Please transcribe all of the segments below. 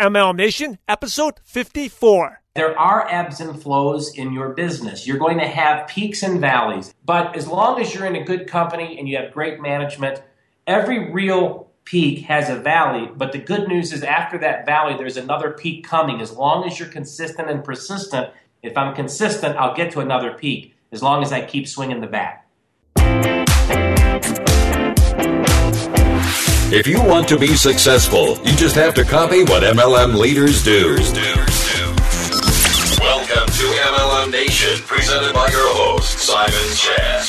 MLM Nation, episode 54. There are ebbs and flows in your business. You're going to have peaks and valleys. But as long as you're in a good company and you have great management, every real peak has a valley. But the good news is, after that valley, there's another peak coming. As long as you're consistent and persistent, if I'm consistent, I'll get to another peak as long as I keep swinging the bat. If you want to be successful, you just have to copy what MLM leaders do. Welcome to MLM Nation, presented by your host, Simon Chan.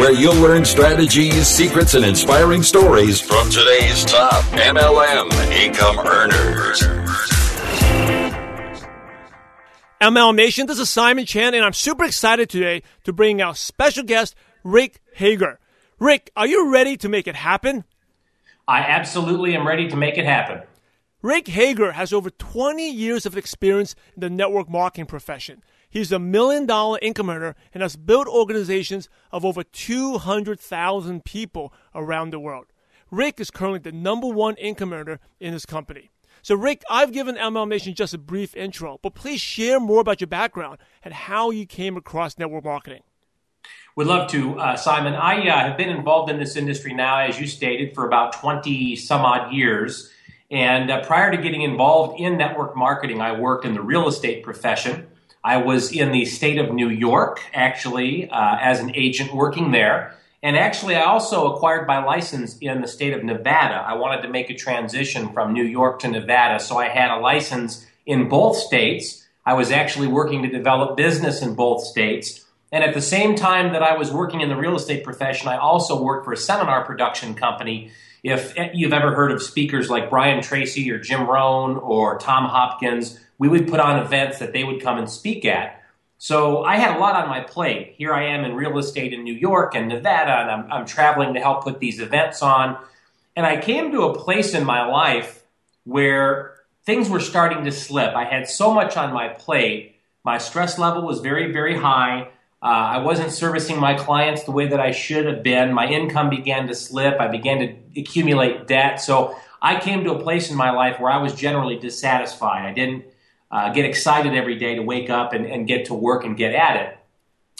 Where you'll learn strategies, secrets, and inspiring stories from today's top MLM income earners. MLM Nation, this is Simon Chan, and I'm super excited today to bring our special guest, Rick Hager. Rick, are you ready to make it happen? I absolutely am ready to make it happen. Rick Hager has over 20 years of experience in the network marketing profession. He's a million dollar income earner and has built organizations of over 200,000 people around the world. Rick is currently the number one income earner in his company. So, Rick, I've given MLM Nation just a brief intro, but please share more about your background and how you came across network marketing. Would love to, uh, Simon. I uh, have been involved in this industry now, as you stated, for about 20 some odd years. And uh, prior to getting involved in network marketing, I worked in the real estate profession. I was in the state of New York, actually, uh, as an agent working there. And actually, I also acquired my license in the state of Nevada. I wanted to make a transition from New York to Nevada, so I had a license in both states. I was actually working to develop business in both states. And at the same time that I was working in the real estate profession, I also worked for a seminar production company. If you've ever heard of speakers like Brian Tracy or Jim Rohn or Tom Hopkins, we would put on events that they would come and speak at. So I had a lot on my plate. Here I am in real estate in New York and Nevada, and I'm, I'm traveling to help put these events on. And I came to a place in my life where things were starting to slip. I had so much on my plate. My stress level was very, very high. Uh, I wasn't servicing my clients the way that I should have been. My income began to slip. I began to accumulate debt. So I came to a place in my life where I was generally dissatisfied. I didn't uh, get excited every day to wake up and, and get to work and get at it.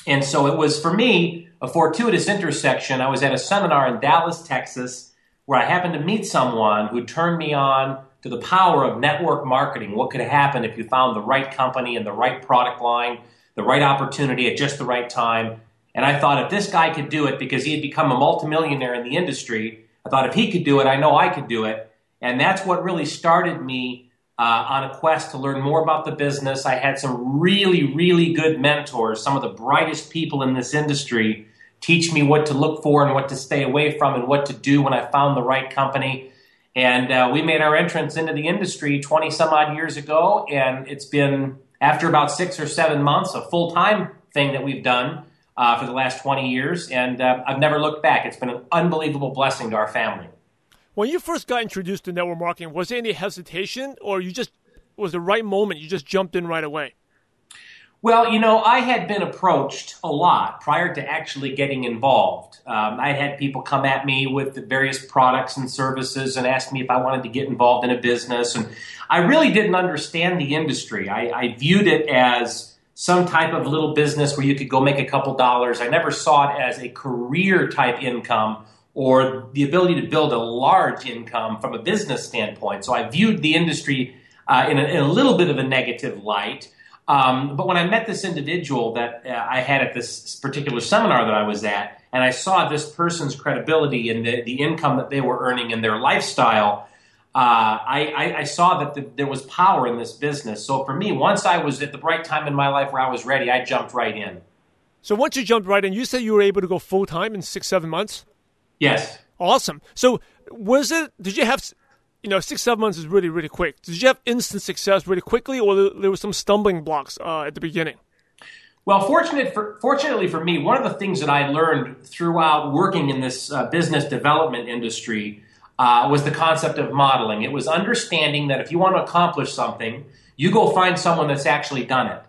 And so it was for me a fortuitous intersection. I was at a seminar in Dallas, Texas, where I happened to meet someone who turned me on to the power of network marketing. What could happen if you found the right company and the right product line the right opportunity at just the right time. And I thought if this guy could do it because he had become a multimillionaire in the industry, I thought if he could do it, I know I could do it. And that's what really started me uh, on a quest to learn more about the business. I had some really, really good mentors, some of the brightest people in this industry, teach me what to look for and what to stay away from and what to do when I found the right company. And uh, we made our entrance into the industry 20 some odd years ago, and it's been after about six or seven months, a full time thing that we've done uh, for the last 20 years. And uh, I've never looked back. It's been an unbelievable blessing to our family. When you first got introduced to network marketing, was there any hesitation or you just was the right moment? You just jumped in right away? Well, you know, I had been approached a lot prior to actually getting involved. Um, I had people come at me with the various products and services and ask me if I wanted to get involved in a business. And I really didn't understand the industry. I, I viewed it as some type of little business where you could go make a couple dollars. I never saw it as a career type income or the ability to build a large income from a business standpoint. So I viewed the industry uh, in, a, in, a, little bit of a negative light. Um, but when I met this individual that uh, I had at this particular seminar that I was at, and I saw this person's credibility and the, the income that they were earning and their lifestyle, uh, I, I, I, saw that the, there was power in this business. So for me, once I was at the right time in my life where I was ready, I jumped right in. So once you jumped right in, you said you were able to go full time in six, seven months? Yes. Awesome. So was it, did you have you know, six, seven months is really, really quick. Did you have instant success really quickly, or there was some stumbling blocks uh, at the beginning? Well, fortunate for, fortunately for me, one of the things that I learned throughout working in this uh, business development industry uh, was the concept of modeling. It was understanding that if you want to accomplish something, you go find someone that's actually done it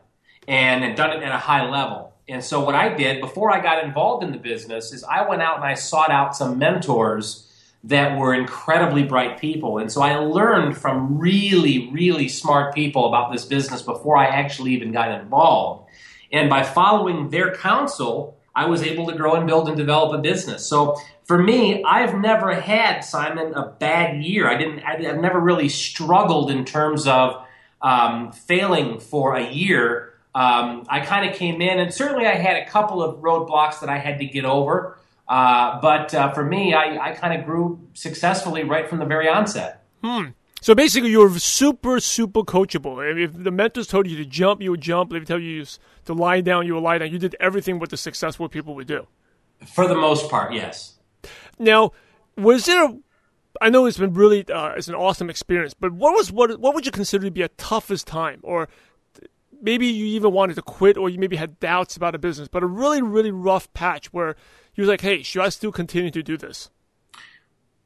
and, and done it at a high level. And so, what I did before I got involved in the business is I went out and I sought out some mentors that were incredibly bright people. And so I learned from really, really smart people about this business before I actually even got involved. And by following their counsel, I was able to grow and build and develop a business. So for me, I've never had Simon a bad year. I didn't. I've never really struggled in terms of um, failing for a year. Um, I kind of came in, and certainly I had a couple of roadblocks that I had to get over. Uh, but uh, for me, I, I kind of grew successfully right from the very onset. Hmm. So basically, you were super, super coachable. If the mentors told you to jump, you would jump. If they tell you to lie down, you would lie down. You did everything what the successful people would do. For the most part, yes. Now, was there? A, I know it's been really, uh, it's an awesome experience. But what was what? What would you consider to be a toughest time, or maybe you even wanted to quit, or you maybe had doubts about a business, but a really, really rough patch where you was like, "Hey, should I still continue to do this?"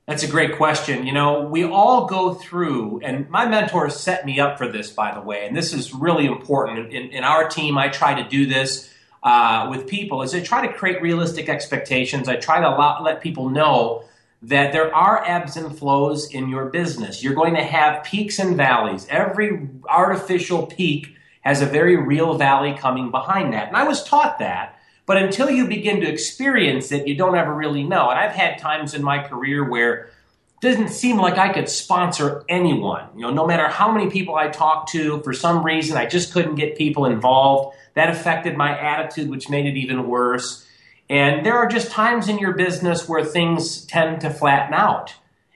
That's a great question. You know, we all go through, and my mentor set me up for this, by the way, and this is really important. In, in our team, I try to do this uh, with people, is I try to create realistic expectations. I try to allow, let people know that there are ebbs and flows in your business. You're going to have peaks and valleys. Every artificial peak has a very real valley coming behind that. And I was taught that but until you begin to experience it, you don't ever really know. And I've had times in my career where it doesn't seem like I could sponsor anyone. You know, no matter how many people I talked to, for some reason I just couldn't get people involved. That affected my attitude, which made it even worse. And there are just times in your business where things tend to flatten out.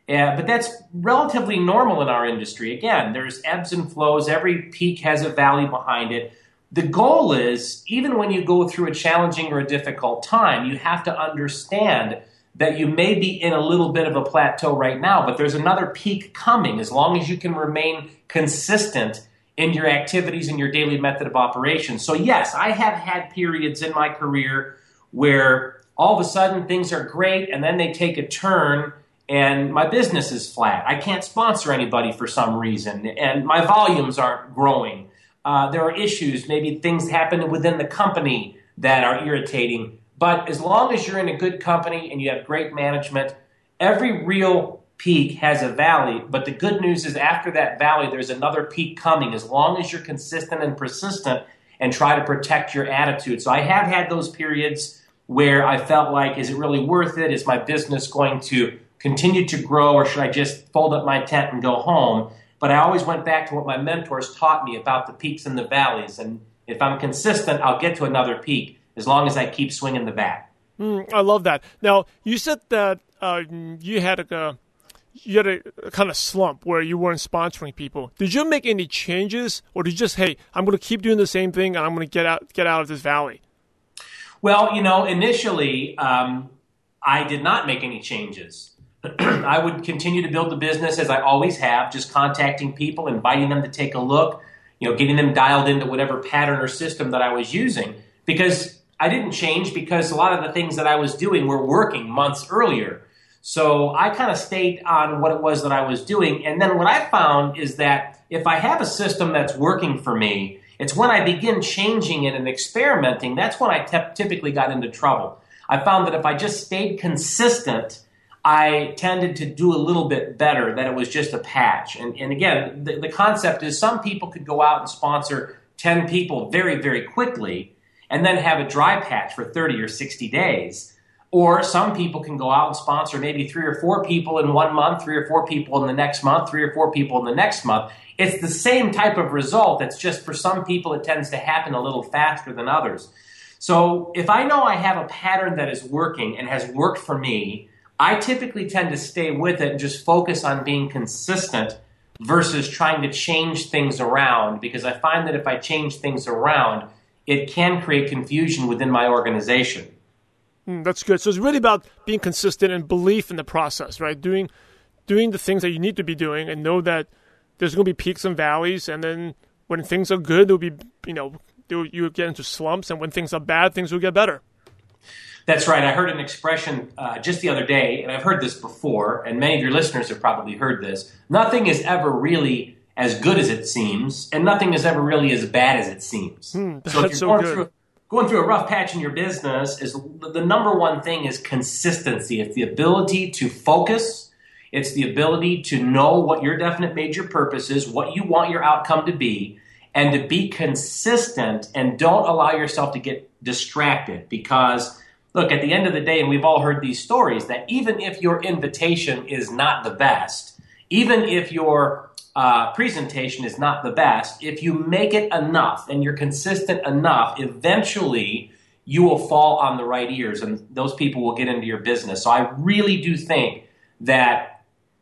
Uh, but that's relatively normal in our industry. Again, there's ebbs and flows. Every peak has a valley behind it the goal is even when you go through a challenging or a difficult time, you have to understand that you may be in a little bit of a plateau right now, but there's another peak coming as long as you can remain consistent in your activities and your daily method of operation. So, yes, I have had periods in my career where all of a sudden things are great and then they take a turn and my business is flat. I can't sponsor anybody for some reason and my volumes aren't growing uh, there are issues, maybe things happen within the company that are irritating. But as long as you're in a good company and you have great management, every real peak has a valley. But the good news is, after that valley, there's another peak coming as long as you're consistent and persistent and try to protect your attitude. So I have had those periods where I felt like, is it really worth it? Is my business going to continue to grow or should I just fold up my tent and go home? But I always went back to what my mentors taught me about the peaks and the valleys. And if I'm consistent, I'll get to another peak as long as I keep swinging the bat. Mm, I love that. Now, you said that uh, you had a you had a, kind of slump where you weren't sponsoring people. Did you make any changes, or did you just, hey, I'm going to keep doing the same thing and I'm going to get out get out of this valley? Well, you know, initially um, I did not make any changes. I would continue to build the business as I always have, just contacting people, inviting them to take a look, you know, getting them dialed into whatever pattern or system that I was using because I didn't change because a lot of the things that I was doing were working months earlier. So I kind of stayed on what it was that I was doing. And then what I found is that if I have a system that's working for me, it's when I begin changing it and experimenting, that's when I te- typically got into trouble. I found that if I just stayed consistent I tended to do a little bit better that it was just a patch. And, and again, the, the concept is some people could go out and sponsor 10 people very, very quickly and then have a dry patch for 30 or 60 days. Or some people can go out and sponsor maybe three or four people in one month, three or four people in the next month, three or four people in the next month. It's the same type of result. It's just for some people it tends to happen a little faster than others. So if I know I have a pattern that is working and has worked for me, I typically tend to stay with it and just focus on being consistent versus trying to change things around because I find that if I change things around, it can create confusion within my organization. Mm, that's good. So it's really about being consistent and belief in the process, right? Doing doing the things that you need to be doing and know that there's going to be peaks and valleys and then when things are good, there'll be, you know, you get into slumps and when things are bad, things will get better. That's right. I heard an expression uh, just the other day, and I've heard this before, and many of your listeners have probably heard this. Nothing is ever really as good as it seems, and nothing is ever really as bad as it seems. Hmm, so if you're so going good. through going through a rough patch in your business, is the number one thing is consistency. It's the ability to focus, It's the ability to know what your definite major purpose is, what you want your outcome to be, and to be consistent and don't allow yourself to get distracted because look at the end of the day and we've all heard these stories that even if your invitation is not the best even if your uh, presentation is not the best if you make it enough and you're consistent enough eventually you will fall on the right ears and those people will get into your business. So i really do think that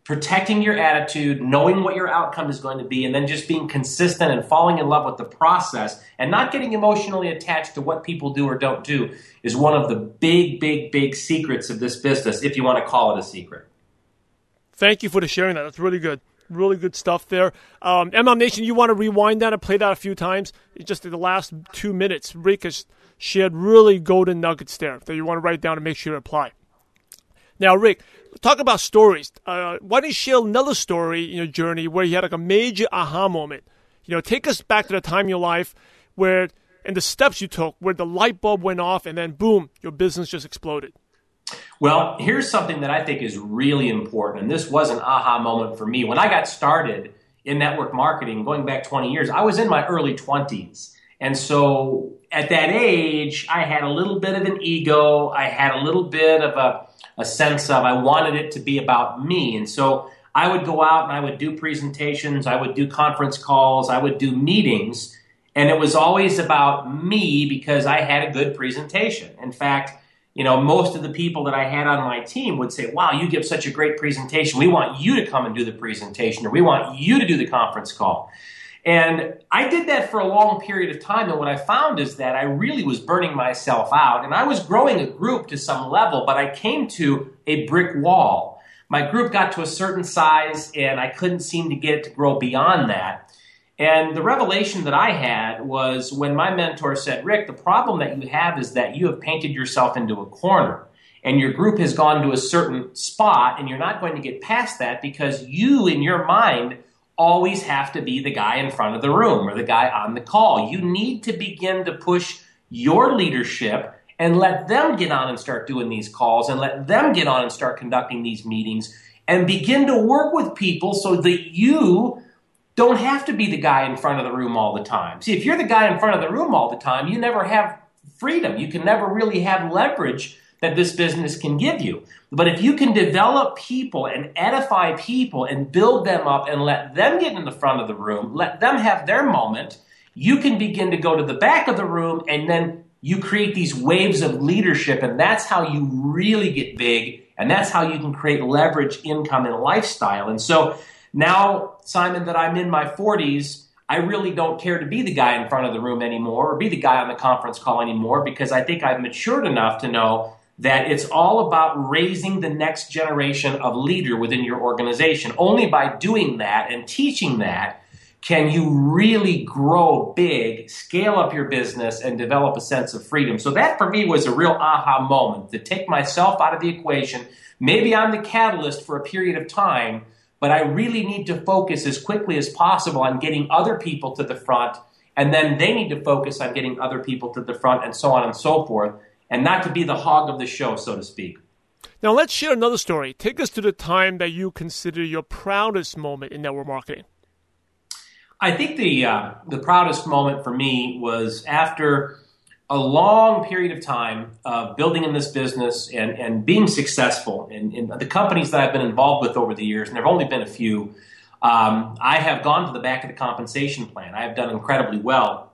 protecting your attitude, knowing what your outcome is going to be, and then just being consistent and falling in love with the process and not getting emotionally attached to what people do or don't do is one of the big, big, big secrets of this business, if you want to call it a secret. Thank you for the sharing that. That's really good. Really good stuff there. Um, MLM Nation, you want to rewind that and play that a few times? Just in the last two minutes, Rick has shared really golden nuggets there that you want to write down and make sure to apply. Now, Rick, talk about stories. Uh, why don't you share another story in your journey where you had like a major aha moment? You know, take us back to the time in your life where, and the steps you took, where the light bulb went off, and then boom, your business just exploded. Well, here's something that I think is really important, and this was an aha moment for me. When I got started in network marketing, going back 20 years, I was in my early 20s. And so at that age, I had a little bit of an ego. I had a little bit of a a sense of I wanted it to be about me. And so I would go out and I would do presentations, I would do conference calls, I would do meetings, and it was always about me because I had a good presentation. In fact, you know, most of the people that I had on my team would say, Wow, you give such a great presentation. We want you to come and do the presentation, or we want you to do the conference call. And I did that for a long period of time. And what I found is that I really was burning myself out. And I was growing a group to some level, but I came to a brick wall. My group got to a certain size, and I couldn't seem to get it to grow beyond that. And the revelation that I had was when my mentor said, Rick, the problem that you have is that you have painted yourself into a corner. And your group has gone to a certain spot, and you're not going to get past that because you, in your mind, always have to be the guy in front of the room or the guy on the call. You need to begin to push your leadership and let them get on and start doing these calls and let them get on and start conducting these meetings and begin to work with people so that you don't have to be the guy in front of the room all the time. See, if you're the guy in front of the room all the time, you never have freedom. You can never really have leverage that this business can give you. But if you can develop people and edify people and build them up and let them get in the front of the room, let them have their moment, you can begin to go to the back of the room and then you create these waves of leadership. And that's how you really get big. And that's how you can create leverage, income, and lifestyle. And so now, Simon, that I'm in my 40s, I really don't care to be the guy in front of the room anymore or be the guy on the conference call anymore because I think I've matured enough to know that it's all about raising the next generation of leader within your organization. Only by doing that and teaching that can you really grow big, scale up your business, and develop a sense of freedom. So that for me was a real aha moment to take myself out of the equation. Maybe I'm the catalyst for a period of time, but I really need to focus as quickly as possible on getting other people to the front, and then they need to focus on getting other people to the front, and so on and so forth and not to be the hog of the show, so to speak. Now, let's share another story. Take us to the time that you consider your proudest moment in network marketing. I think the uh, the proudest moment for me was after a long period of time of building in this business and, and being successful in, in the companies that I've been involved with over the years, and there have only been a few. Um, I have gone to the back of the compensation plan. I have done incredibly well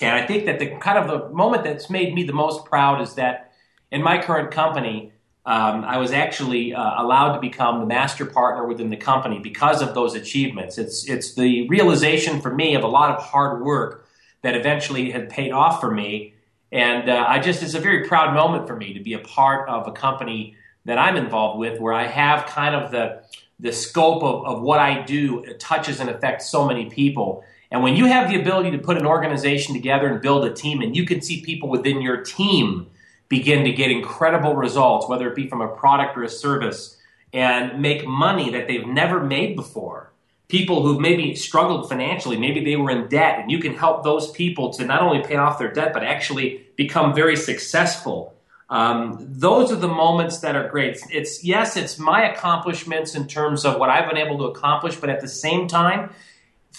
and I think that the kind of the moment that's made me the most proud is that in my current company, um, I was actually uh, allowed to become the master partner within the company because of those achievements. It's it's the realization for me of a lot of hard work that eventually had paid off for me, and uh, I just it's a very proud moment for me to be a part of a company that I'm involved with, where I have kind of the the scope of, of what I do touches and affects so many people. And when you have the ability to put an organization together and build a team, and you can see people within your team begin to get incredible results, whether it be from a product or a service, and make money that they've never made before. People who've maybe struggled financially, maybe they were in debt, and you can help those people to not only pay off their debt, but actually become very successful. Um, those are the moments that are great. It's, it's yes, it's my accomplishments in terms of what I've been able to accomplish, but at the same time,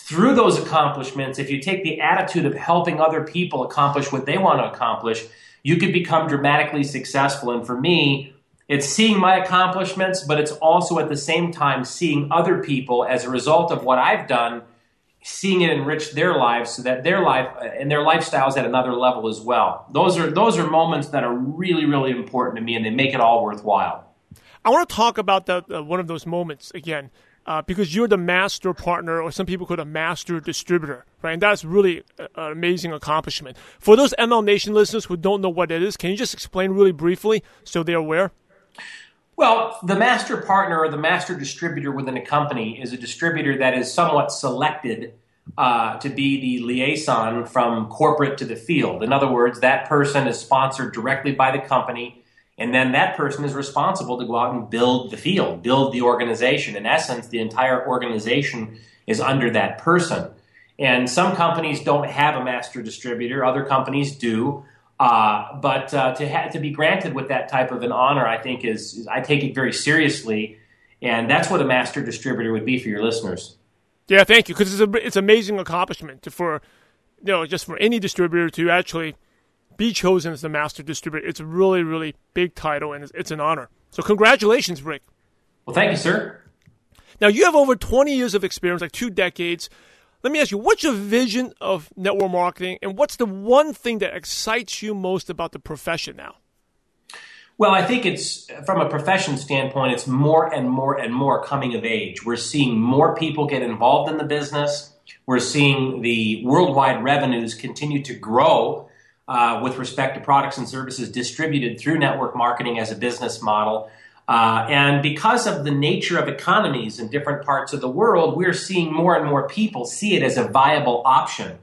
through those accomplishments, if you take the attitude of helping other people accomplish what they want to accomplish, you could become dramatically successful. And for me, it's seeing my accomplishments, but it's also at the same time seeing other people as a result of what I've done, seeing it enrich their lives so that their life uh, and their lifestyles at another level as well. Those are those are moments that are really really important to me, and they make it all worthwhile. I want to talk about uh, one of those moments again. Uh, because you're the master partner, or some people call it a master distributor, right? And that's really an amazing accomplishment. For those ML Nation listeners who don't know what it is, can you just explain really briefly so they're aware? Well, the master partner or the master distributor within a company is a distributor that is somewhat selected uh, to be the liaison from corporate to the field. In other words, that person is sponsored directly by the company, and then that person is responsible to go out and build the field, build the organization. In essence, the entire organization is under that person. And some companies don't have a master distributor, other companies do. Uh, but uh, to ha- to be granted with that type of an honor, I think is, is I take it very seriously, and that's what a master distributor would be for your listeners. Yeah, thank you, because it's a it's amazing accomplishment for you know just for any distributor to actually be chosen as the master distributor. It's a really really big title, and it's, it's an honor. So congratulations, Rick. Well, thank you, sir. Now you have over twenty years of experience, like two decades. Let me ask you, what's your vision of network marketing, and what's the one thing that excites you most about the profession now? Well, I think it's from a profession standpoint, it's more and more and more coming of age. We're seeing more people get involved in the business. We're seeing the worldwide revenues continue to grow uh, with respect to products and services distributed through network marketing as a business model. Uh, and because of the nature of economies in different parts of the world, we're seeing more and more people see it as a viable option.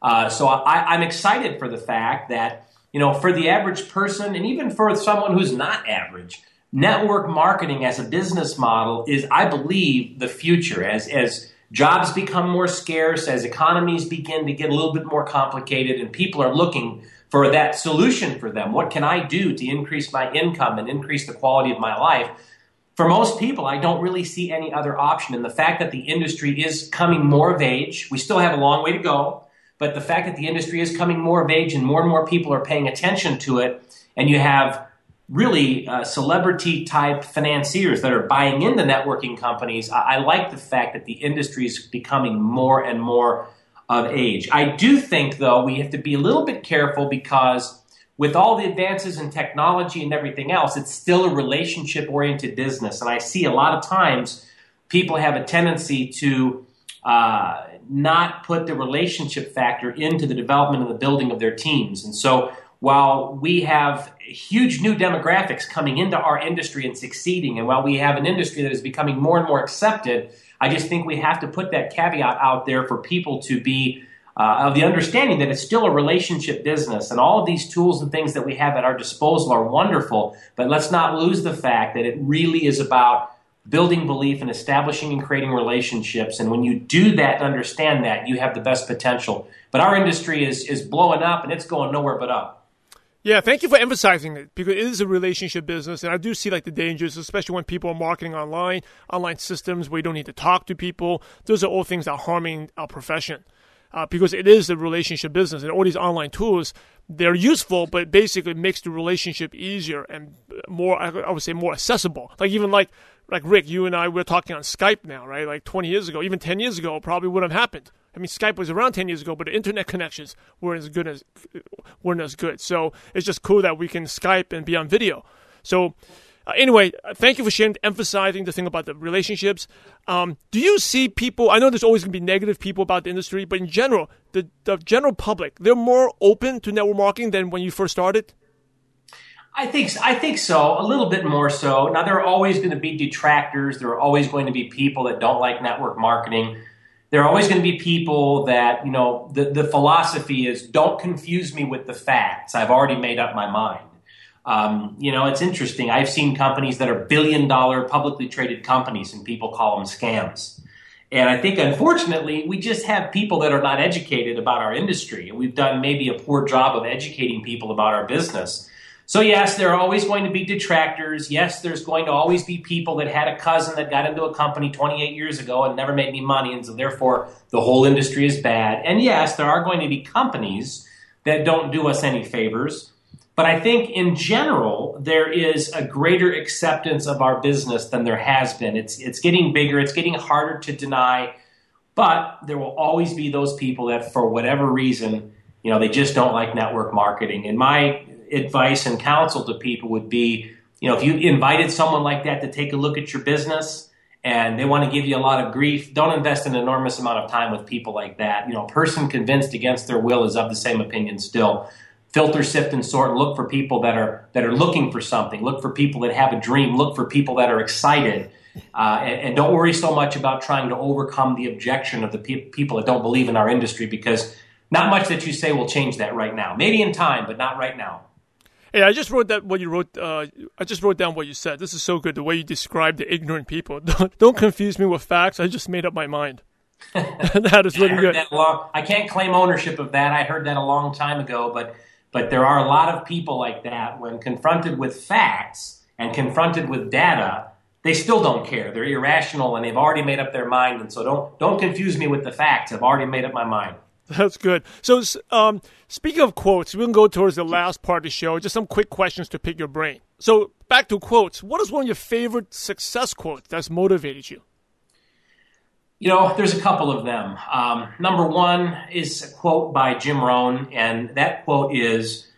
Uh, so I, I'm excited for the fact that, you know, for the average person and even for someone who's not average, network marketing as a business model is, I believe, the future. As, as jobs become more scarce, as economies begin to get a little bit more complicated, and people are looking for that solution for them. What can I do to increase my income and increase the quality of my life? For most people, I don't really see any other option. And the fact that the industry is coming more of age, we still have a long way to go, but the fact that the industry is coming more of age and more and more people are paying attention to it, and you have really uh, celebrity type financiers that are buying into networking companies, I, I like the fact that the industry is becoming more and more of age. I do think, though, we have to be a little bit careful because with all the advances in technology and everything else, it's still a relationship oriented business. And I see a lot of times people have a tendency to uh, not put the relationship factor into the development and the building of their teams. And so while we have huge new demographics coming into our industry and succeeding, and while we have an industry that is becoming more and more accepted, I just think we have to put that caveat out there for people to be uh, of the understanding that it's still a relationship business and all of these tools and things that we have at our disposal are wonderful, but let's not lose the fact that it really is about building belief and establishing and creating relationships. And when you do that and understand that, you have the best potential. But our industry is, is blowing up and it's going nowhere but up. Yeah, thank you for emphasizing it because it is a relationship business, and I do see like the dangers, especially when people are marketing online, online systems where you don't need to talk to people. Those are all things that are harming our profession uh, because it is a relationship business, and all these online tools they're useful, but basically makes the relationship easier and more. I would say more accessible. Like even like like Rick, you and I we're talking on Skype now, right? Like 20 years ago, even 10 years ago, probably wouldn't have happened. I mean, Skype was around 10 years ago, but the internet connections weren't as good as weren't as good. So it's just cool that we can Skype and be on video. So uh, anyway, uh, thank you for sharing, emphasizing the thing about the relationships. Um, do you see people? I know there's always going to be negative people about the industry, but in general, the the general public they're more open to network marketing than when you first started. I think I think so, a little bit more so. Now there are always going to be detractors. There are always going to be people that don't like network marketing there are always going to be people that, you know, the, the philosophy is don't confuse me with the facts. I've already made up my mind. Um, you know, it's interesting. I've seen companies that are billion dollar publicly traded companies and people call them scams. And I think, unfortunately, we just have people that are not educated about our industry. And we've done maybe a poor job of educating people about our business. So, yes, there are always going to be detractors. Yes, there's going to always be people that had a cousin that got into a company 28 years ago and never made any money, and so therefore the whole industry is bad. And yes, there are going to be companies that don't do us any favors. But I think in general, there is a greater acceptance of our business than there has been. It's, it's getting bigger, it's getting harder to deny, but there will always be those people that, for whatever reason, you know, they just don't like network marketing. And my advice and counsel to people would be, you know, if you invited someone like that to take a look at your business and they want to give you a lot of grief, don't invest an enormous amount of time with people like that. You know, a person convinced against their will is of the same opinion still. Filter, sift, and sort. And look for people that are that are looking for something. Look for people that have a dream. Look for people that are excited. Uh, and, and, don't worry so much about trying to overcome the objection of the pe- people that don't believe in our industry because not much that you say will change that right now. Maybe in time, but not right now. Hey, I just wrote that what you wrote. Uh, I just wrote down what you said. This is so good. The way you describe the ignorant people. Don't, don't confuse me with facts. I just made up my mind. that is really good. Long, I can't claim ownership of that. I heard that a long time ago, but but there are a lot of people like that. When confronted with facts and confronted with data, they still don't care. They're irrational and they've already made up their mind. And so don't don't confuse me with the facts. I've already made up my mind. That's good. So, um, speaking of quotes, we can go towards the last part of the show. Just some quick questions to pick your brain. So, back to quotes. What is one of your favorite success quotes that's motivated you? You know, there's a couple of them. Um, number one is a quote by Jim Rohn, and that quote is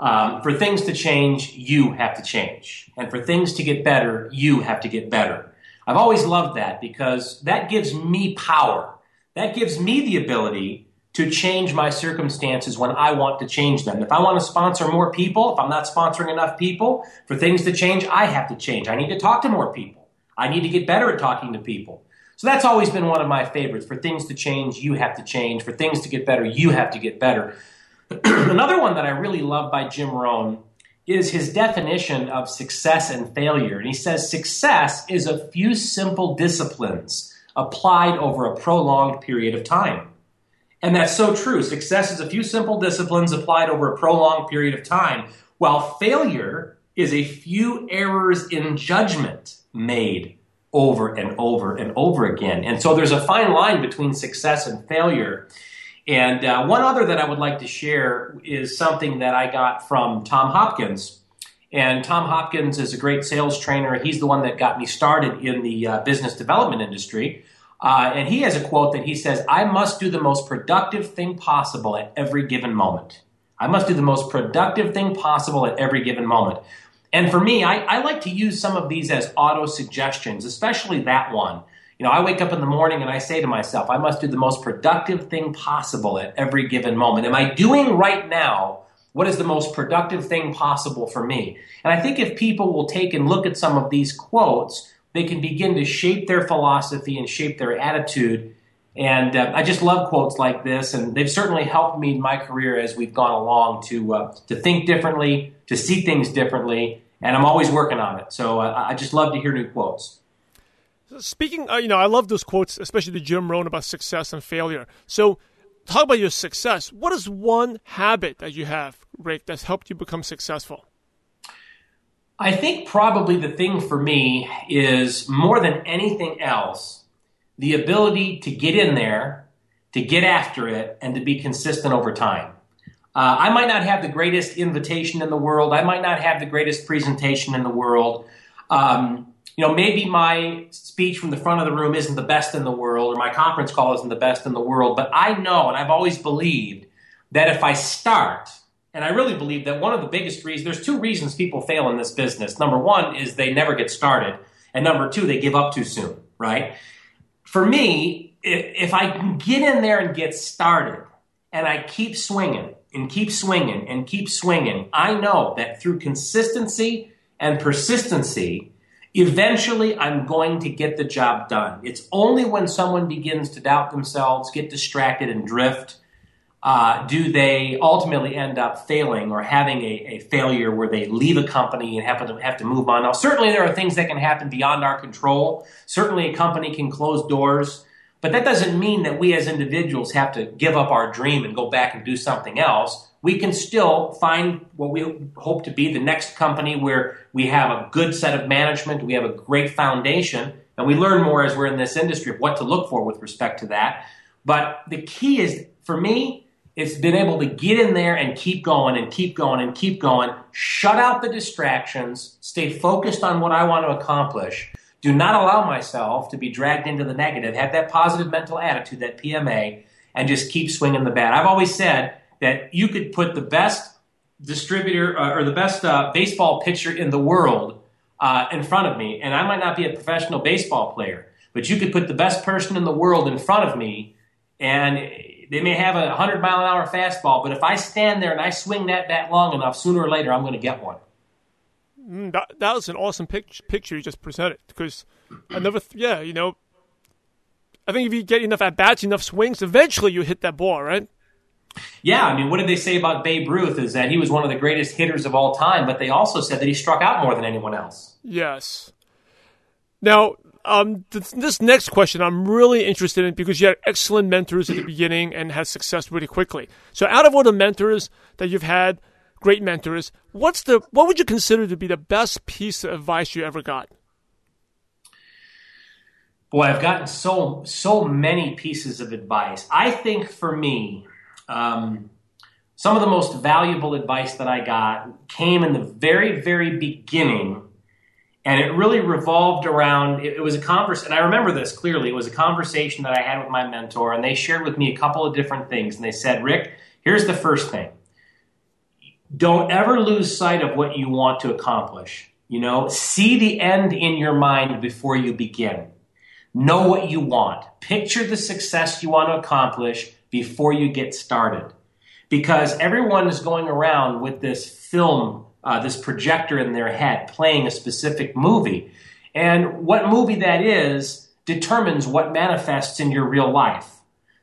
um, For things to change, you have to change. And for things to get better, you have to get better. I've always loved that because that gives me power. That gives me the ability to change my circumstances when I want to change them. If I want to sponsor more people, if I'm not sponsoring enough people, for things to change, I have to change. I need to talk to more people. I need to get better at talking to people. So that's always been one of my favorites. For things to change, you have to change. For things to get better, you have to get better. Another one that I really love by Jim Rohn is his definition of success and failure. And he says success is a few simple disciplines applied over a prolonged period of time. And that's so true. Success is a few simple disciplines applied over a prolonged period of time, while failure is a few errors in judgment made over and over and over again. And so there's a fine line between success and failure. And uh, one other that I would like to share is something that I got from Tom Hopkins. And Tom Hopkins is a great sales trainer. He's the one that got me started in the uh, business development industry. Uh, and he has a quote that he says, I must do the most productive thing possible at every given moment. I must do the most productive thing possible at every given moment. And for me, I, I like to use some of these as auto suggestions, especially that one. You know, I wake up in the morning and I say to myself, I must do the most productive thing possible at every given moment. Am I doing right now what is the most productive thing possible for me? And I think if people will take and look at some of these quotes, they can begin to shape their philosophy and shape their attitude. And uh, I just love quotes like this, and they've certainly helped me in my career as we've gone along to uh, to think differently, to see things differently, and I'm always working on it. So uh, I just love to hear new quotes. Speaking, uh, you know, I love those quotes, especially the Jim Rohn about success and failure. So, talk about your success. What is one habit that you have, Rick, that's helped you become successful? I think probably the thing for me is more than anything else, the ability to get in there, to get after it, and to be consistent over time. Uh, I might not have the greatest invitation in the world. I might not have the greatest presentation in the world. Um, you know, maybe my speech from the front of the room isn't the best in the world, or my conference call isn't the best in the world. But I know, and I've always believed, that if I start and I really believe that one of the biggest reasons, there's two reasons people fail in this business. Number one is they never get started. And number two, they give up too soon, right? For me, if, if I can get in there and get started and I keep swinging and keep swinging and keep swinging, I know that through consistency and persistency, eventually I'm going to get the job done. It's only when someone begins to doubt themselves, get distracted, and drift uh, do they ultimately end up failing or having a, a, failure where they leave a company and have to, have to move on? Now, certainly there are things that can happen beyond our control. Certainly a company can close doors. But that doesn't mean that we as individuals have to give up our dream and go back and do something else. We can still find what we hope to be the next company where we have a good set of management, we have a great foundation, and we learn more as we're in this industry of what to look for with respect to that. But the key is, for me, it's been able to get in there and keep going and keep going and keep going, shut out the distractions, stay focused on what I want to accomplish. Do not allow myself to be dragged into the negative. Have that positive mental attitude, that PMA, and just keep swinging the bat. I've always said that you could put the best distributor uh, or the best uh, baseball pitcher in the world uh, in front of me, and I might not be a professional baseball player, but you could put the best person in the world in front of me, and they may have a 100 mile an hour fastball, but if I stand there and I swing that bat long enough, sooner or later I'm going to get one. Mm, that, that was an awesome pic- picture you just presented because I never, th- yeah, you know, I think if you get enough at bats, enough swings, eventually you hit that ball, right? Yeah, I mean, what did they say about Babe Ruth? Is that he was one of the greatest hitters of all time, but they also said that he struck out more than anyone else. Yes. Now, um, th- this next question I'm really interested in because you had excellent mentors at the beginning and had success really quickly. So, out of all the mentors that you've had, great mentors, what's the what would you consider to be the best piece of advice you ever got? Boy, I've gotten so so many pieces of advice. I think for me, um, some of the most valuable advice that I got came in the very very beginning and it really revolved around it, it was a conversation and i remember this clearly it was a conversation that i had with my mentor and they shared with me a couple of different things and they said rick here's the first thing. Don't ever lose sight of what you want to accomplish. You know see the end in your mind before you begin. Know what you want. Picture the success you want to accomplish before you get started. Because everyone is going around with this film uh, this projector in their head playing a specific movie. And what movie that is determines what manifests in your real life.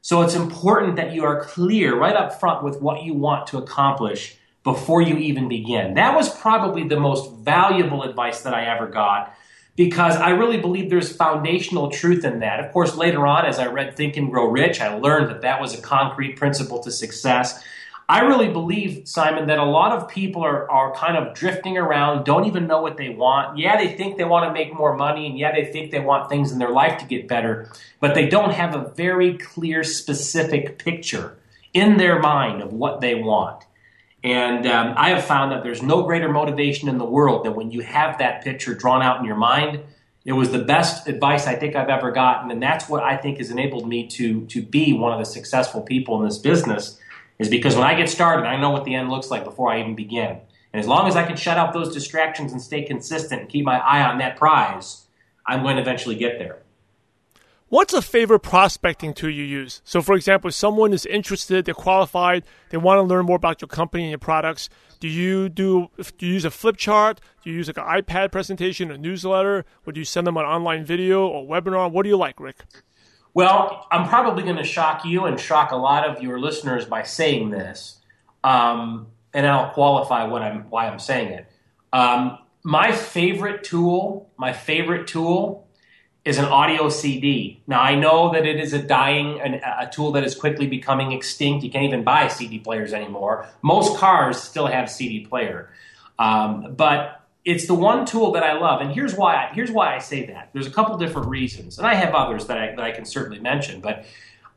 So it's important that you are clear right up front with what you want to accomplish before you even begin. That was probably the most valuable advice that I ever got because I really believe there's foundational truth in that. Of course, later on, as I read Think and Grow Rich, I learned that that was a concrete principle to success. I really believe, Simon, that a lot of people are, are kind of drifting around, don't even know what they want. Yeah, they think they want to make more money, and yeah, they think they want things in their life to get better, but they don't have a very clear, specific picture in their mind of what they want. And um, I have found that there's no greater motivation in the world than when you have that picture drawn out in your mind. It was the best advice I think I've ever gotten, and that's what I think has enabled me to, to be one of the successful people in this business is because when I get started, I know what the end looks like before I even begin. And as long as I can shut out those distractions and stay consistent and keep my eye on that prize, I'm going to eventually get there. What's a favorite prospecting tool you use? So, for example, if someone is interested, they're qualified, they want to learn more about your company and your products. Do you do? Do you use a flip chart? Do you use like an iPad presentation, a newsletter, Would you send them an online video or webinar? What do you like, Rick? Well, I'm probably going to shock you and shock a lot of your listeners by saying this, um, and I'll qualify what I'm why I'm saying it. Um, my favorite tool, my favorite tool, is an audio CD. Now I know that it is a dying, an, a tool that is quickly becoming extinct. You can't even buy CD players anymore. Most cars still have CD player, um, but it's the one tool that I love, and here's why. I, here's why I say that. There's a couple different reasons, and I have others that I, that I can certainly mention. But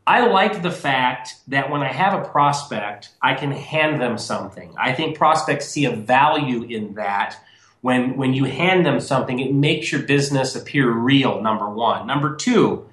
I like the fact that when I have a prospect, I can hand them something. I think prospects see a value in that. When when you hand them something, it makes your business appear real. Number one. Number two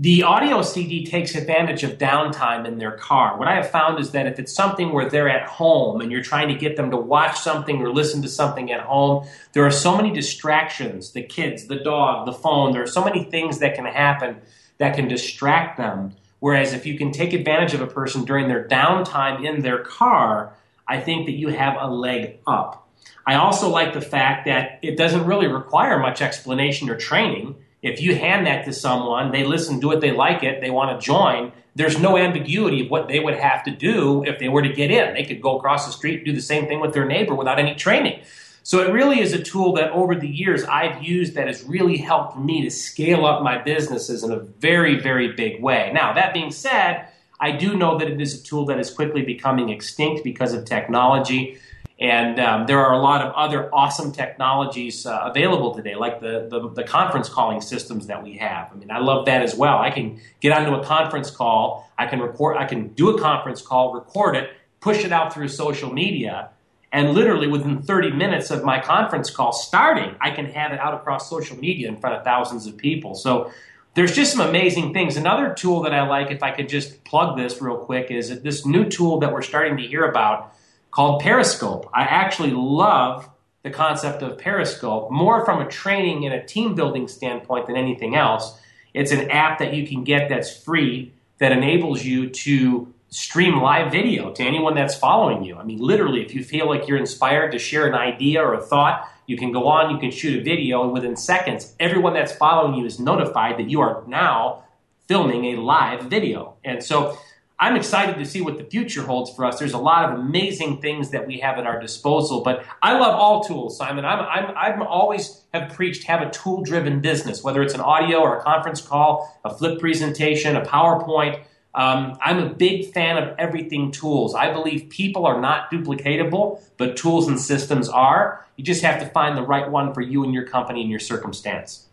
the audio CD takes advantage of downtime in their car. What I have found is that if it's something where they're at home and you're trying to get them to watch something or listen to something at home, there are so many distractions the kids, the dog, the phone. There are so many things that can happen that can distract them. Whereas if you can take advantage of a person during their downtime in their car, I think that you have a leg up. I also like the fact that it doesn't really require much explanation or training if you hand that to someone, they listen, do it, they like it, they want to join, there's no ambiguity of what they would have to do if they were to get in. They could go across the street and do the same thing with their neighbor without any training. So it really is a tool that over the years I've used that has really helped me to scale up my businesses in a very, very big way. Now, that being said, I do know that it is a tool that is quickly becoming extinct because of technology. And um, there are a lot of other awesome technologies uh, available today, like the, the, the, conference calling systems that we have. I mean, I love that as well. I can get onto a conference call, I can record, I can do a conference call, record it, push it out through social media, and literally within 30 minutes of my conference call starting, I can have it out across social media in front of thousands of people. So there's just some amazing things. Another tool that I like, if I could just plug this real quick, is this new tool that we're starting to hear about called Periscope. I actually love the concept of Periscope more from a training and a team building standpoint than anything else. It's an app that you can get that's free that enables you to stream live video to anyone that's following you. I mean, literally, if you feel like you're inspired to share an idea or a thought, you can go on, you can shoot a video, and within seconds, everyone that's following you is notified that you are now filming a live video. And so I'm excited to see what the future holds for us. There's a lot of amazing things that we have at our disposal, but I love all tools, Simon. I'm, I'm, I'm always have preached have a tool driven business, whether it's an audio or a conference call, a flip presentation, a PowerPoint. Um, I'm a big fan of everything tools. I believe people are not duplicatable, but tools and systems are. You just have to find the right one for you and your company and your circumstance.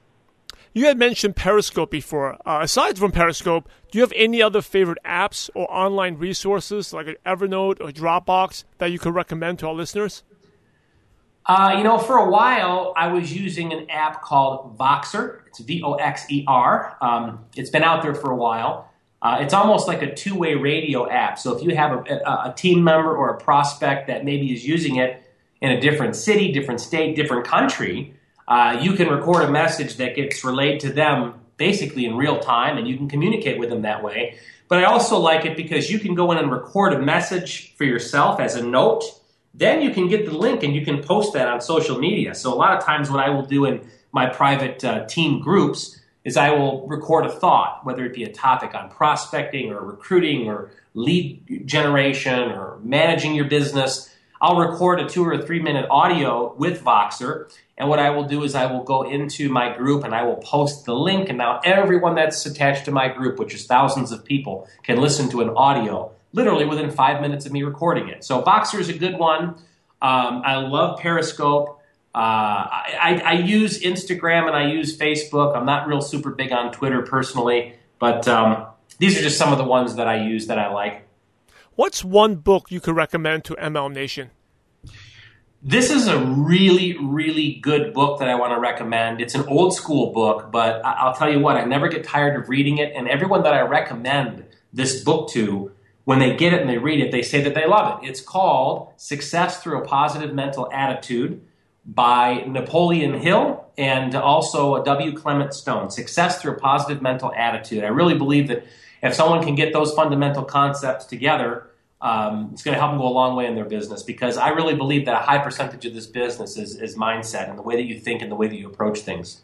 You had mentioned Periscope before. Uh, aside from Periscope, do you have any other favorite apps or online resources like Evernote or Dropbox that you could recommend to our listeners? Uh, you know, for a while, I was using an app called Voxer. It's V O X E R. Um, it's been out there for a while. Uh, it's almost like a two way radio app. So if you have a, a, a, team member or a prospect that maybe is using it in a different city, different state, different country, uh, you can record a message that gets relayed to them basically in real time and you can communicate with them that way. But I also like it because you can go in and record a message for yourself as a note. Then you can get the link and you can post that on social media. So a lot of times, what I will do in my private uh, team groups is I will record a thought, whether it be a topic on prospecting or recruiting or lead generation or managing your business. I'll record a two or three minute audio with Voxer. And what I will do is I will go into my group and I will post the link. And now everyone that's attached to my group, which is thousands of people, can listen to an audio literally within five minutes of me recording it. So Voxer is a good one. Um, I love Periscope. Uh, I, I, use Instagram and I use Facebook. I'm not real super big on Twitter personally, but um, these are just some of the ones that I use that I like. What's one book you could recommend to ML Nation? This is a really, really good book that I want to recommend. It's an old school book, but I'll tell you what, I never get tired of reading it. And everyone that I recommend this book to, when they get it and they read it, they say that they love it. It's called Success Through a Positive Mental Attitude by Napoleon Hill and also W. Clement Stone. Success Through a Positive Mental Attitude. I really believe that if someone can get those fundamental concepts together, um, it's going to help them go a long way in their business because I really believe that a high percentage of this business is, is mindset and the way that you think and the way that you approach things.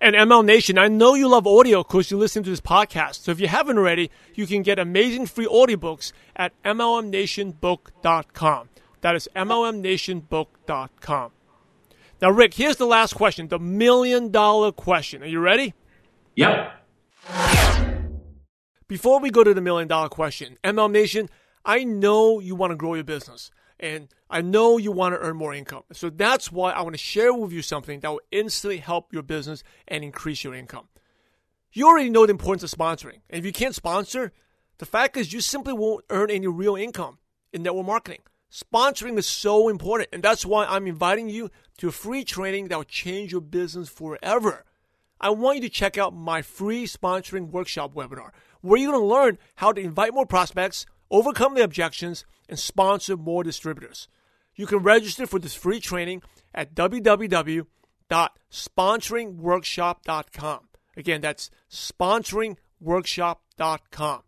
And ML Nation, I know you love audio because you listen to this podcast. So if you haven't already, you can get amazing free audiobooks at MLMNationBook.com. That is MLMNationBook.com. Now, Rick, here's the last question, the million dollar question. Are you ready? Yep. Before we go to the million dollar question, ML Nation, I know you want to grow your business and I know you want to earn more income. So that's why I want to share with you something that will instantly help your business and increase your income. You already know the importance of sponsoring. And if you can't sponsor, the fact is you simply won't earn any real income in network marketing. Sponsoring is so important. And that's why I'm inviting you to a free training that will change your business forever. I want you to check out my free sponsoring workshop webinar where you're going to learn how to invite more prospects, overcome the objections, and sponsor more distributors. You can register for this free training at www.sponsoringworkshop.com. Again, that's sponsoringworkshop.com.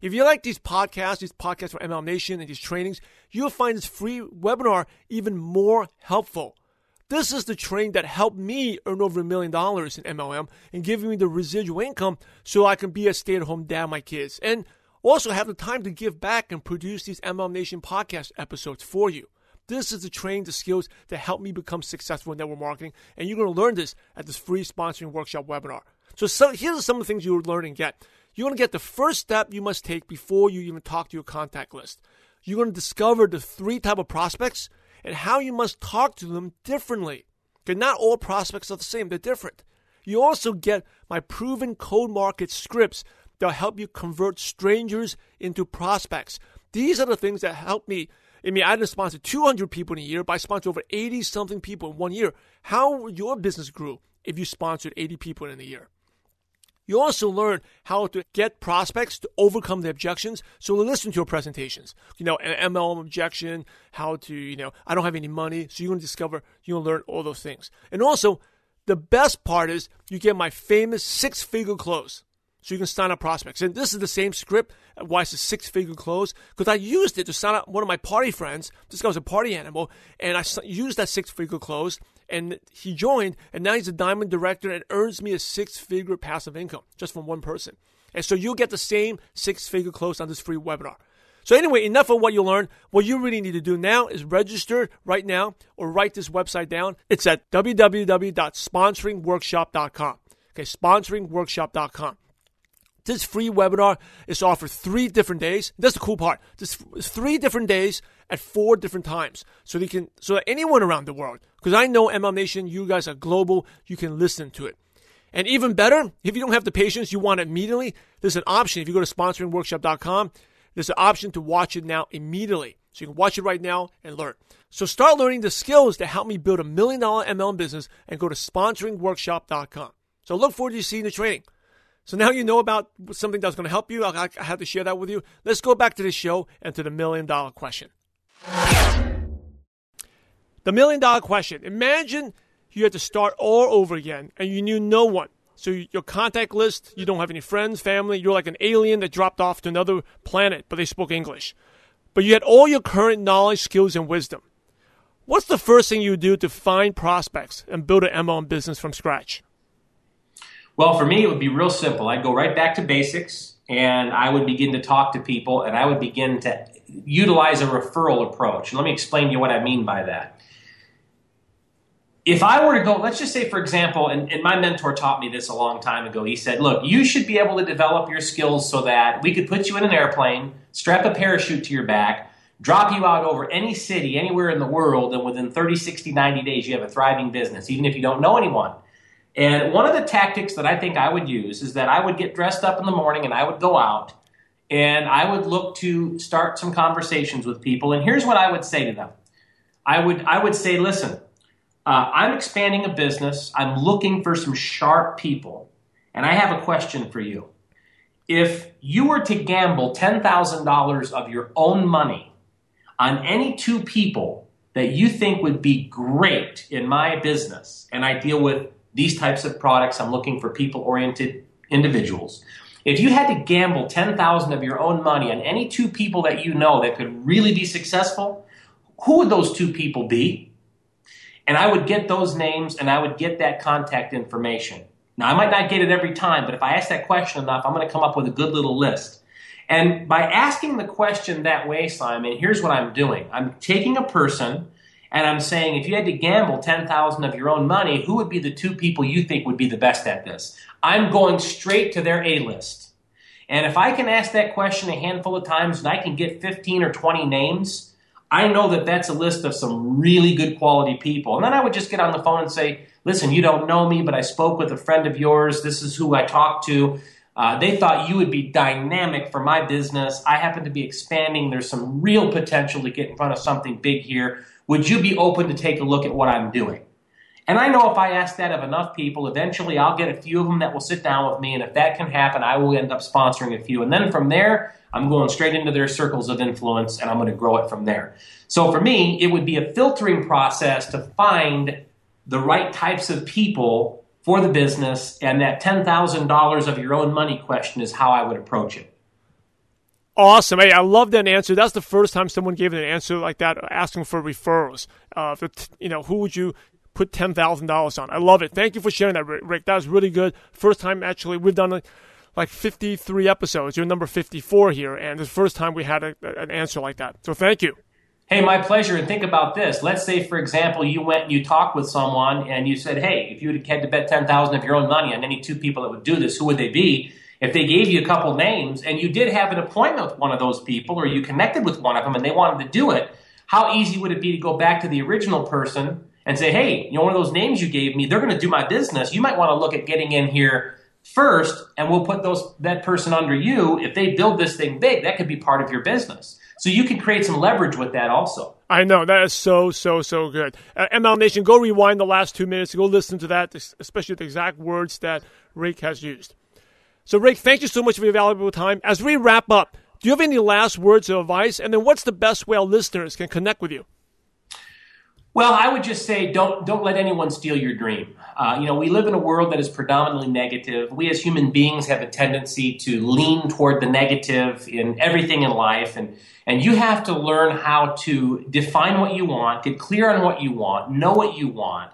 If you like these podcasts, these podcasts for ML Nation and these trainings, you'll find this free webinar even more helpful. This is the training that helped me earn over a million dollars in MLM and giving me the residual income so I can be a stay at home dad my kids and also have the time to give back and produce these MLM Nation podcast episodes for you. This is the training, the skills that help me become successful in network marketing. And you're going to learn this at this free sponsoring workshop webinar. So, so here's some of the things you will learn and get. You're going to get the first step you must take before you even talk to your contact list. You're going to discover the three type of prospects and how you must talk to them differently. Okay, not all prospects are the same, they're different. You also get my proven cold market scripts that'll help you convert strangers into prospects. These are the things that help me. I mean, I didn't sponsor 200 people in a year, but I sponsored over 80 something people in one year. How your business grow if you sponsored 80 people in a year? You also learn how to get prospects to overcome the objections. So listen to your presentations. You know, an MLM objection, how to, you know, I don't have any money. So you're going to discover, you're going to learn all those things. And also, the best part is you get my famous six figure close. So you can sign up prospects. And this is the same script. Why it's a six figure close? Because I used it to sign up one of my party friends. This guy was a party animal. And I used that six figure close. And he joined. And now he's a diamond director and earns me a six figure passive income just from one person. And so you'll get the same six figure close on this free webinar. So anyway, enough of what you learned. What you really need to do now is register right now or write this website down. It's at www.sponsoringworkshop.com. Okay, sponsoringworkshop.com. This free webinar is offered three different days. That's the cool part. This three different days at four different times, so they can so that anyone around the world, because I know MLM Nation, you guys are global, you can listen to it. And even better, if you don't have the patience, you want it immediately. There's an option. If you go to sponsoringworkshop.com, there's an option to watch it now immediately. So you can watch it right now and learn. So start learning the skills that help me build a million dollar MLM business and go to sponsoringworkshop.com. So look forward to seeing the training. So now you know about something that's going to help you. I, I had to share that with you. Let's go back to the show and to the million dollar question. The million dollar question. Imagine you had to start all over again and you knew no one. So your contact list, you don't have any friends, family. You're like an alien that dropped off to another planet, but they spoke English. But you had all your current knowledge, skills, and wisdom. What's the first thing you do to find prospects and build an MLM business from scratch? Well, for me, it would be real simple. I'd go right back to basics and I would begin to talk to people and I would begin to utilize a referral approach. Let me explain to you what I mean by that. If I were to go, let's just say, for example, and, and my mentor taught me this a long time ago. He said, Look, you should be able to develop your skills so that we could put you in an airplane, strap a parachute to your back, drop you out over any city, anywhere in the world, and within 30, 60, 90 days, you have a thriving business, even if you don't know anyone. And one of the tactics that I think I would use is that I would get dressed up in the morning and I would go out and I would look to start some conversations with people. And here's what I would say to them I would, I would say, listen, uh, I'm expanding a business, I'm looking for some sharp people, and I have a question for you. If you were to gamble $10,000 of your own money on any two people that you think would be great in my business, and I deal with these types of products. I'm looking for people oriented individuals. If you had to gamble 10,000 of your own money on any two people that you know that could really be successful, who would those two people be? And I would get those names and I would get that contact information. Now, I might not get it every time, but if I ask that question enough, I'm going to come up with a good little list. And by asking the question that way, Simon, here's what I'm doing I'm taking a person and I'm saying, if you had to gamble 10,000 of your own money, who would be the two people you think would be the best at this? I'm going straight to their A list. And if I can ask that question a handful of times and I can get 15 or 20 names, I know that that's a list of some really good quality people. And then I would just get on the phone and say, listen, you don't know me, but I spoke with a friend of yours. This is who I talked to. Uh, they thought you would be dynamic for my business. I happen to be expanding. There's some real potential to get in front of something big here. Would you be open to take a look at what I'm doing? And I know if I ask that of enough people, eventually I'll get a few of them that will sit down with me. And if that can happen, I will end up sponsoring a few. And then from there, I'm going straight into their circles of influence and I'm going to grow it from there. So for me, it would be a filtering process to find the right types of people for the business. And that $10,000 of your own money question is how I would approach it. Awesome. Hey, I love that answer. That's the first time someone gave an answer like that, asking for referrals. Uh, for, you know, who would you put ten thousand dollars on? I love it. Thank you for sharing that, Rick. That was really good. First time actually we've done like fifty three episodes. You're number fifty four here, and it's the first time we had a, an answer like that. So thank you. Hey, my pleasure. And think about this. Let's say, for example, you went and you talked with someone and you said, hey, if you had to bet 10000 of your own money on any two people that would do this, who would they be? If they gave you a couple names and you did have an appointment with one of those people or you connected with one of them and they wanted to do it, how easy would it be to go back to the original person and say, hey, you know, one of those names you gave me, they're going to do my business. You might want to look at getting in here first and we'll put those that person under you. If they build this thing big, that could be part of your business. So you can create some leverage with that also. I know that is so so so good. Uh, ML Nation, go rewind the last two minutes. Go listen to that, especially the exact words that Rick has used. So, Rick, thank you so much for your valuable time. As we wrap up, do you have any last words of advice? And then, what's the best way our listeners can connect with you? Well, I would just say don't don't let anyone steal your dream. Uh, you know, we live in a world that is predominantly negative. We as human beings have a tendency to lean toward the negative in everything in life, and and you have to learn how to define what you want, get clear on what you want, know what you want,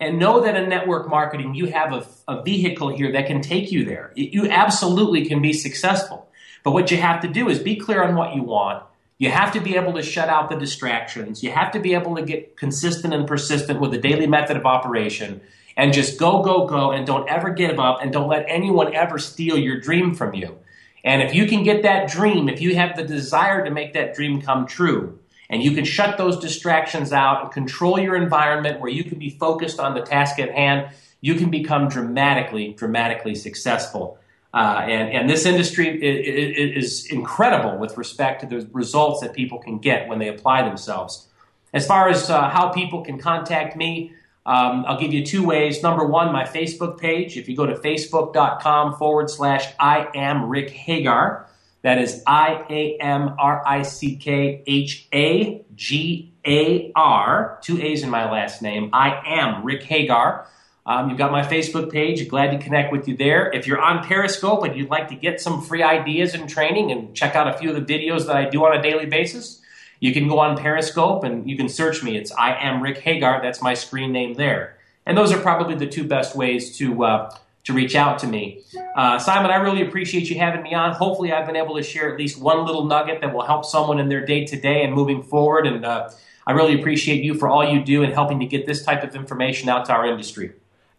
and know that in network marketing you have a, a vehicle here that can take you there. You absolutely can be successful, but what you have to do is be clear on what you want you have to be able to shut out the distractions. You have to be able to get consistent and persistent with the daily method of operation and just go, go, go, and don't ever give up and don't let anyone ever steal your dream from you. And if you can get that dream, if you have the desire to make that dream come true, and you can shut those distractions out and control your environment where you can be focused on the task at hand, you can become dramatically, dramatically successful. Uh, and, and this industry is, incredible with respect to the results that people can get when they apply themselves. As far as uh, how people can contact me, um, I'll give you two ways. Number one, my Facebook page. If you go to facebook.com forward slash I am Rick Hagar, that is I A M R I C K H A G A R, two A's in my last name. I am Rick Hagar. Um, you've got my Facebook page. Glad to connect with you there. If you're on Periscope and you'd like to get some free ideas and training and check out a few of the videos that I do on a daily basis, you can go on Periscope and you can search me. It's I am Rick Hagar. That's my screen name there. And those are probably the two best ways to uh, to reach out to me. Uh, Simon, I really appreciate you having me on. Hopefully, I've been able to share at least one little nugget that will help someone in their day to day and moving forward. And uh, I really appreciate you for all you do in helping to get this type of information out to our industry.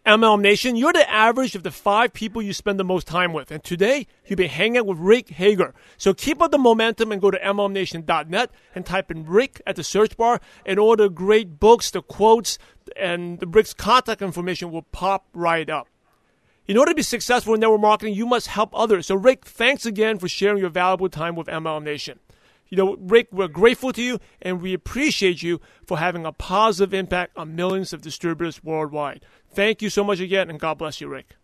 MLM Nation, you're the average of the five people you spend the most time with. And today, you've been hanging out with Rick Hagar. So keep up the momentum and go to MLMNation.net and type in Rick at the search bar, and all the great books, the quotes, and the Rick's contact information will pop right up. In order to be successful in network marketing, you must help others. So, Rick, thanks again for sharing your valuable time with MLM Nation. You know, Rick, we're grateful to you and we appreciate you for having a positive impact on millions of distributors worldwide. Thank you so much again, and God bless you, Rick.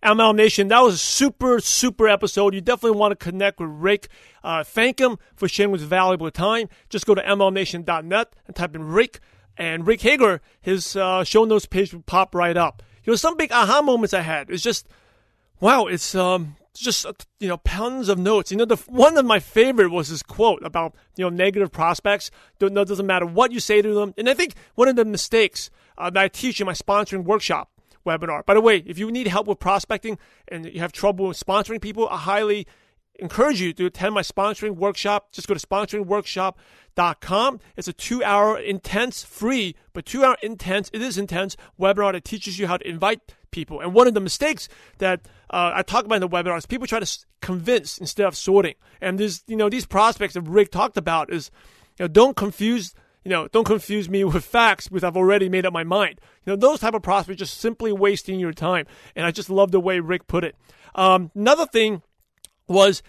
ML Nation, that was a super, super episode. You definitely want to connect with Rick. Uh, thank him for sharing his valuable time. Just go to mlnation.net and type in Rick. And Rick Hagar, his uh, show notes page will pop right up. You know, some big aha moments I had. It's just, wow, it's um, just you know pounds of notes. You know, the one of my favorite was his quote about you know negative prospects. Don't, it doesn't matter what you say to them. And I think one of the mistakes uh, that I teach in my sponsoring workshop webinar. By the way, if you need help with prospecting and you have trouble with sponsoring people, I highly encourage you to attend my sponsoring workshop. Just go to sponsoringworkshop.com. It's a two hour intense, free, but two hour intense, it is intense webinar that teaches you how to invite people. And one of the mistakes that uh, I talk about in the webinar is people try to convince instead of sorting. And there's, you know, these prospects that Rick talked about is, you know, don't confuse you know, don't confuse me with facts because I've already made up my mind. You know, those type of prospects just simply wasting your time. And I just love the way Rick put it. Um, another thing was,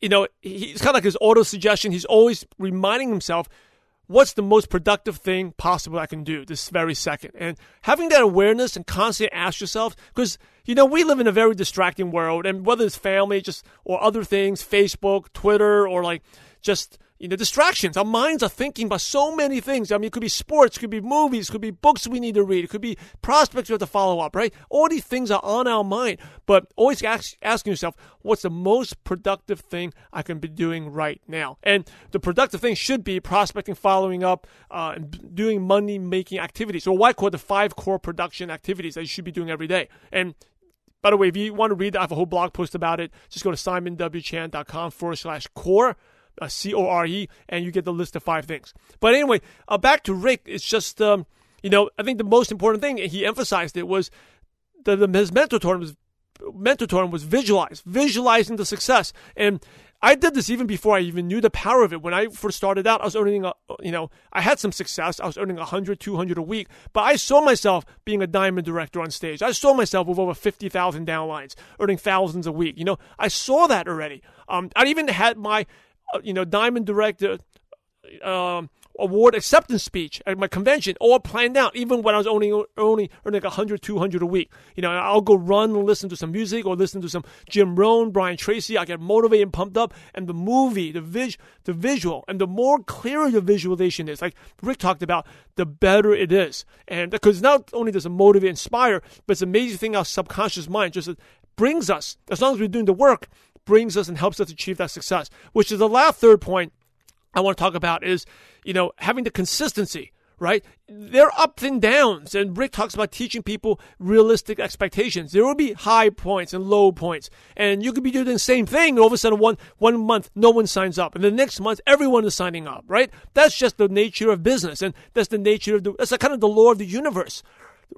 you know, he's kind of like his auto suggestion. He's always reminding himself, what's the most productive thing possible I can do this very second? And having that awareness and constantly ask yourself, because, you know, we live in a very distracting world. And whether it's family, just, or other things, Facebook, Twitter, or like just, you know, distractions. Our minds are thinking about so many things. I mean, it could be sports, it could be movies, it could be books we need to read, it could be prospects we have to follow up, right? All these things are on our mind, but always ask, asking yourself, what's the most productive thing I can be doing right now? And the productive thing should be prospecting, following up, uh, and doing money making activities, what I call the five core production activities that you should be doing every day. And by the way, if you want to read, I have a whole blog post about it. Just go to simonwchan.com forward slash core uh, C O R E, and you get the list of five things. But anyway, uh, back to Rick. It's just, um, you know, I think the most important thing, he emphasized it, was the, the, his mentor him was, mentor him was visualize, visualizing the success. And I did this even before I even knew the power of it. When I first started out, I was earning, a, you know, I had some success. I was earning 100, 200 a week, but I saw myself being a diamond director on stage. I saw myself with over 50,000 downlines, earning thousands a week. You know, I saw that already. Um, I even had my, you know, diamond director, um, award acceptance speech at my convention all planned out, even when I was only only earning like 100, 200 a week. You know, I'll go run and listen to some music or listen to some Jim Rohn, Brian Tracy. I get motivated and pumped up. And the movie, the vis, the visual, and the more clearer the visualization is, like Rick talked about, the better it is. And because not only does it motivate, inspire, but it's amazing thing our subconscious mind just brings us, as long as we're doing the work, brings us and helps us achieve that success. Which is the last third point I want to talk about is, you know, having the consistency, right? There are ups and downs, and Rick talks about teaching people realistic expectations. There will be high points and low points, and you could be doing the same thing. And all of a sudden, one one month, no one signs up, and the next month, everyone is signing up, right? That's just the nature of business, and that's the nature of the. That's the, kind of the law of the universe.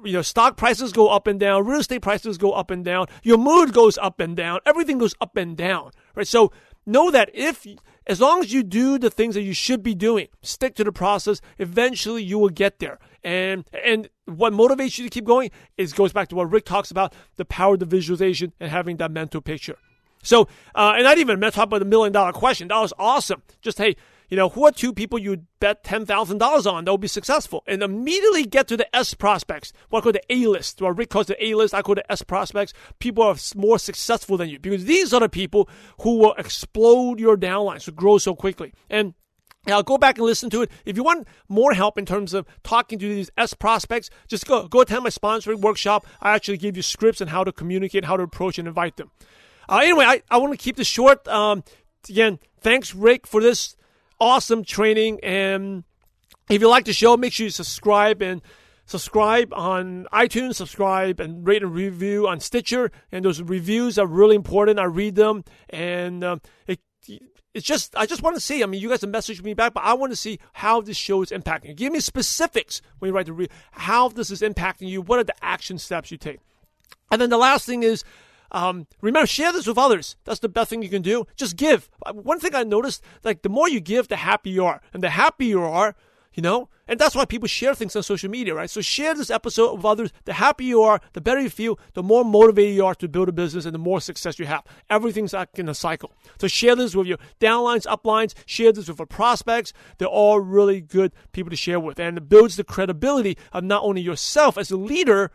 You know, stock prices go up and down, real estate prices go up and down, your mood goes up and down, everything goes up and down, right? So know that if as long as you do the things that you should be doing, stick to the process, eventually you will get there. And and what motivates you to keep going is goes back to what Rick talks about, the power of the visualization and having that mental picture. So, uh, and not even talk about the million dollar question. That was awesome. Just hey, you know, who are two people you'd bet $10,000 on that will be successful? And immediately get to the S prospects. What I call the A list. What Rick calls the A list, I call the S prospects. People are more successful than you because these are the people who will explode your downlines to grow so quickly. And now go back and listen to it. If you want more help in terms of talking to these S prospects, just go go attend my sponsoring workshop. I actually give you scripts on how to communicate, how to approach and invite them. Uh, anyway, I, I want to keep this short. Um, again, thanks Rick for this awesome training. And if you like the show, make sure you subscribe and subscribe on iTunes, subscribe and rate and review on Stitcher. And those reviews are really important. I read them, and um, it, it's just I just want to see. I mean, you guys have messaged me back, but I want to see how this show is impacting. Give me specifics when you write the re- how this is impacting you. What are the action steps you take? And then the last thing is um, remember, share this with others. That's the best thing you can do. Just give. One thing I noticed, like the more you give, the happier you are, and the happier you are, you know, and that's why people share things on social media, right? So share this episode with others. The happier you are, the better you feel, the more motivated you are to build a business, and the more success you have. Everything's like in a cycle. So share this with your downlines, uplines. Share this with your prospects. They're all really good people to share with, and it builds the credibility of not only yourself as a leader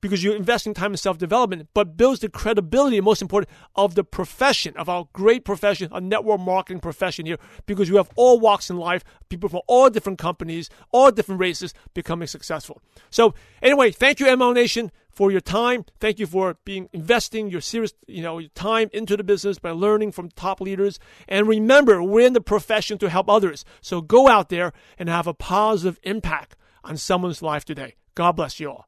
because you're investing time in self development, but builds the credibility, most important, of the profession, of our great profession, a network marketing profession here, because you have all walks in life, people from all different companies, all different races becoming successful. So, anyway, thank you, ML Nation, for your time. Thank you for being investing your serious, you know, your time into the business by learning from top leaders. And remember, we're in the profession to help others. So go out there and have a positive impact on someone's life today. God bless you all.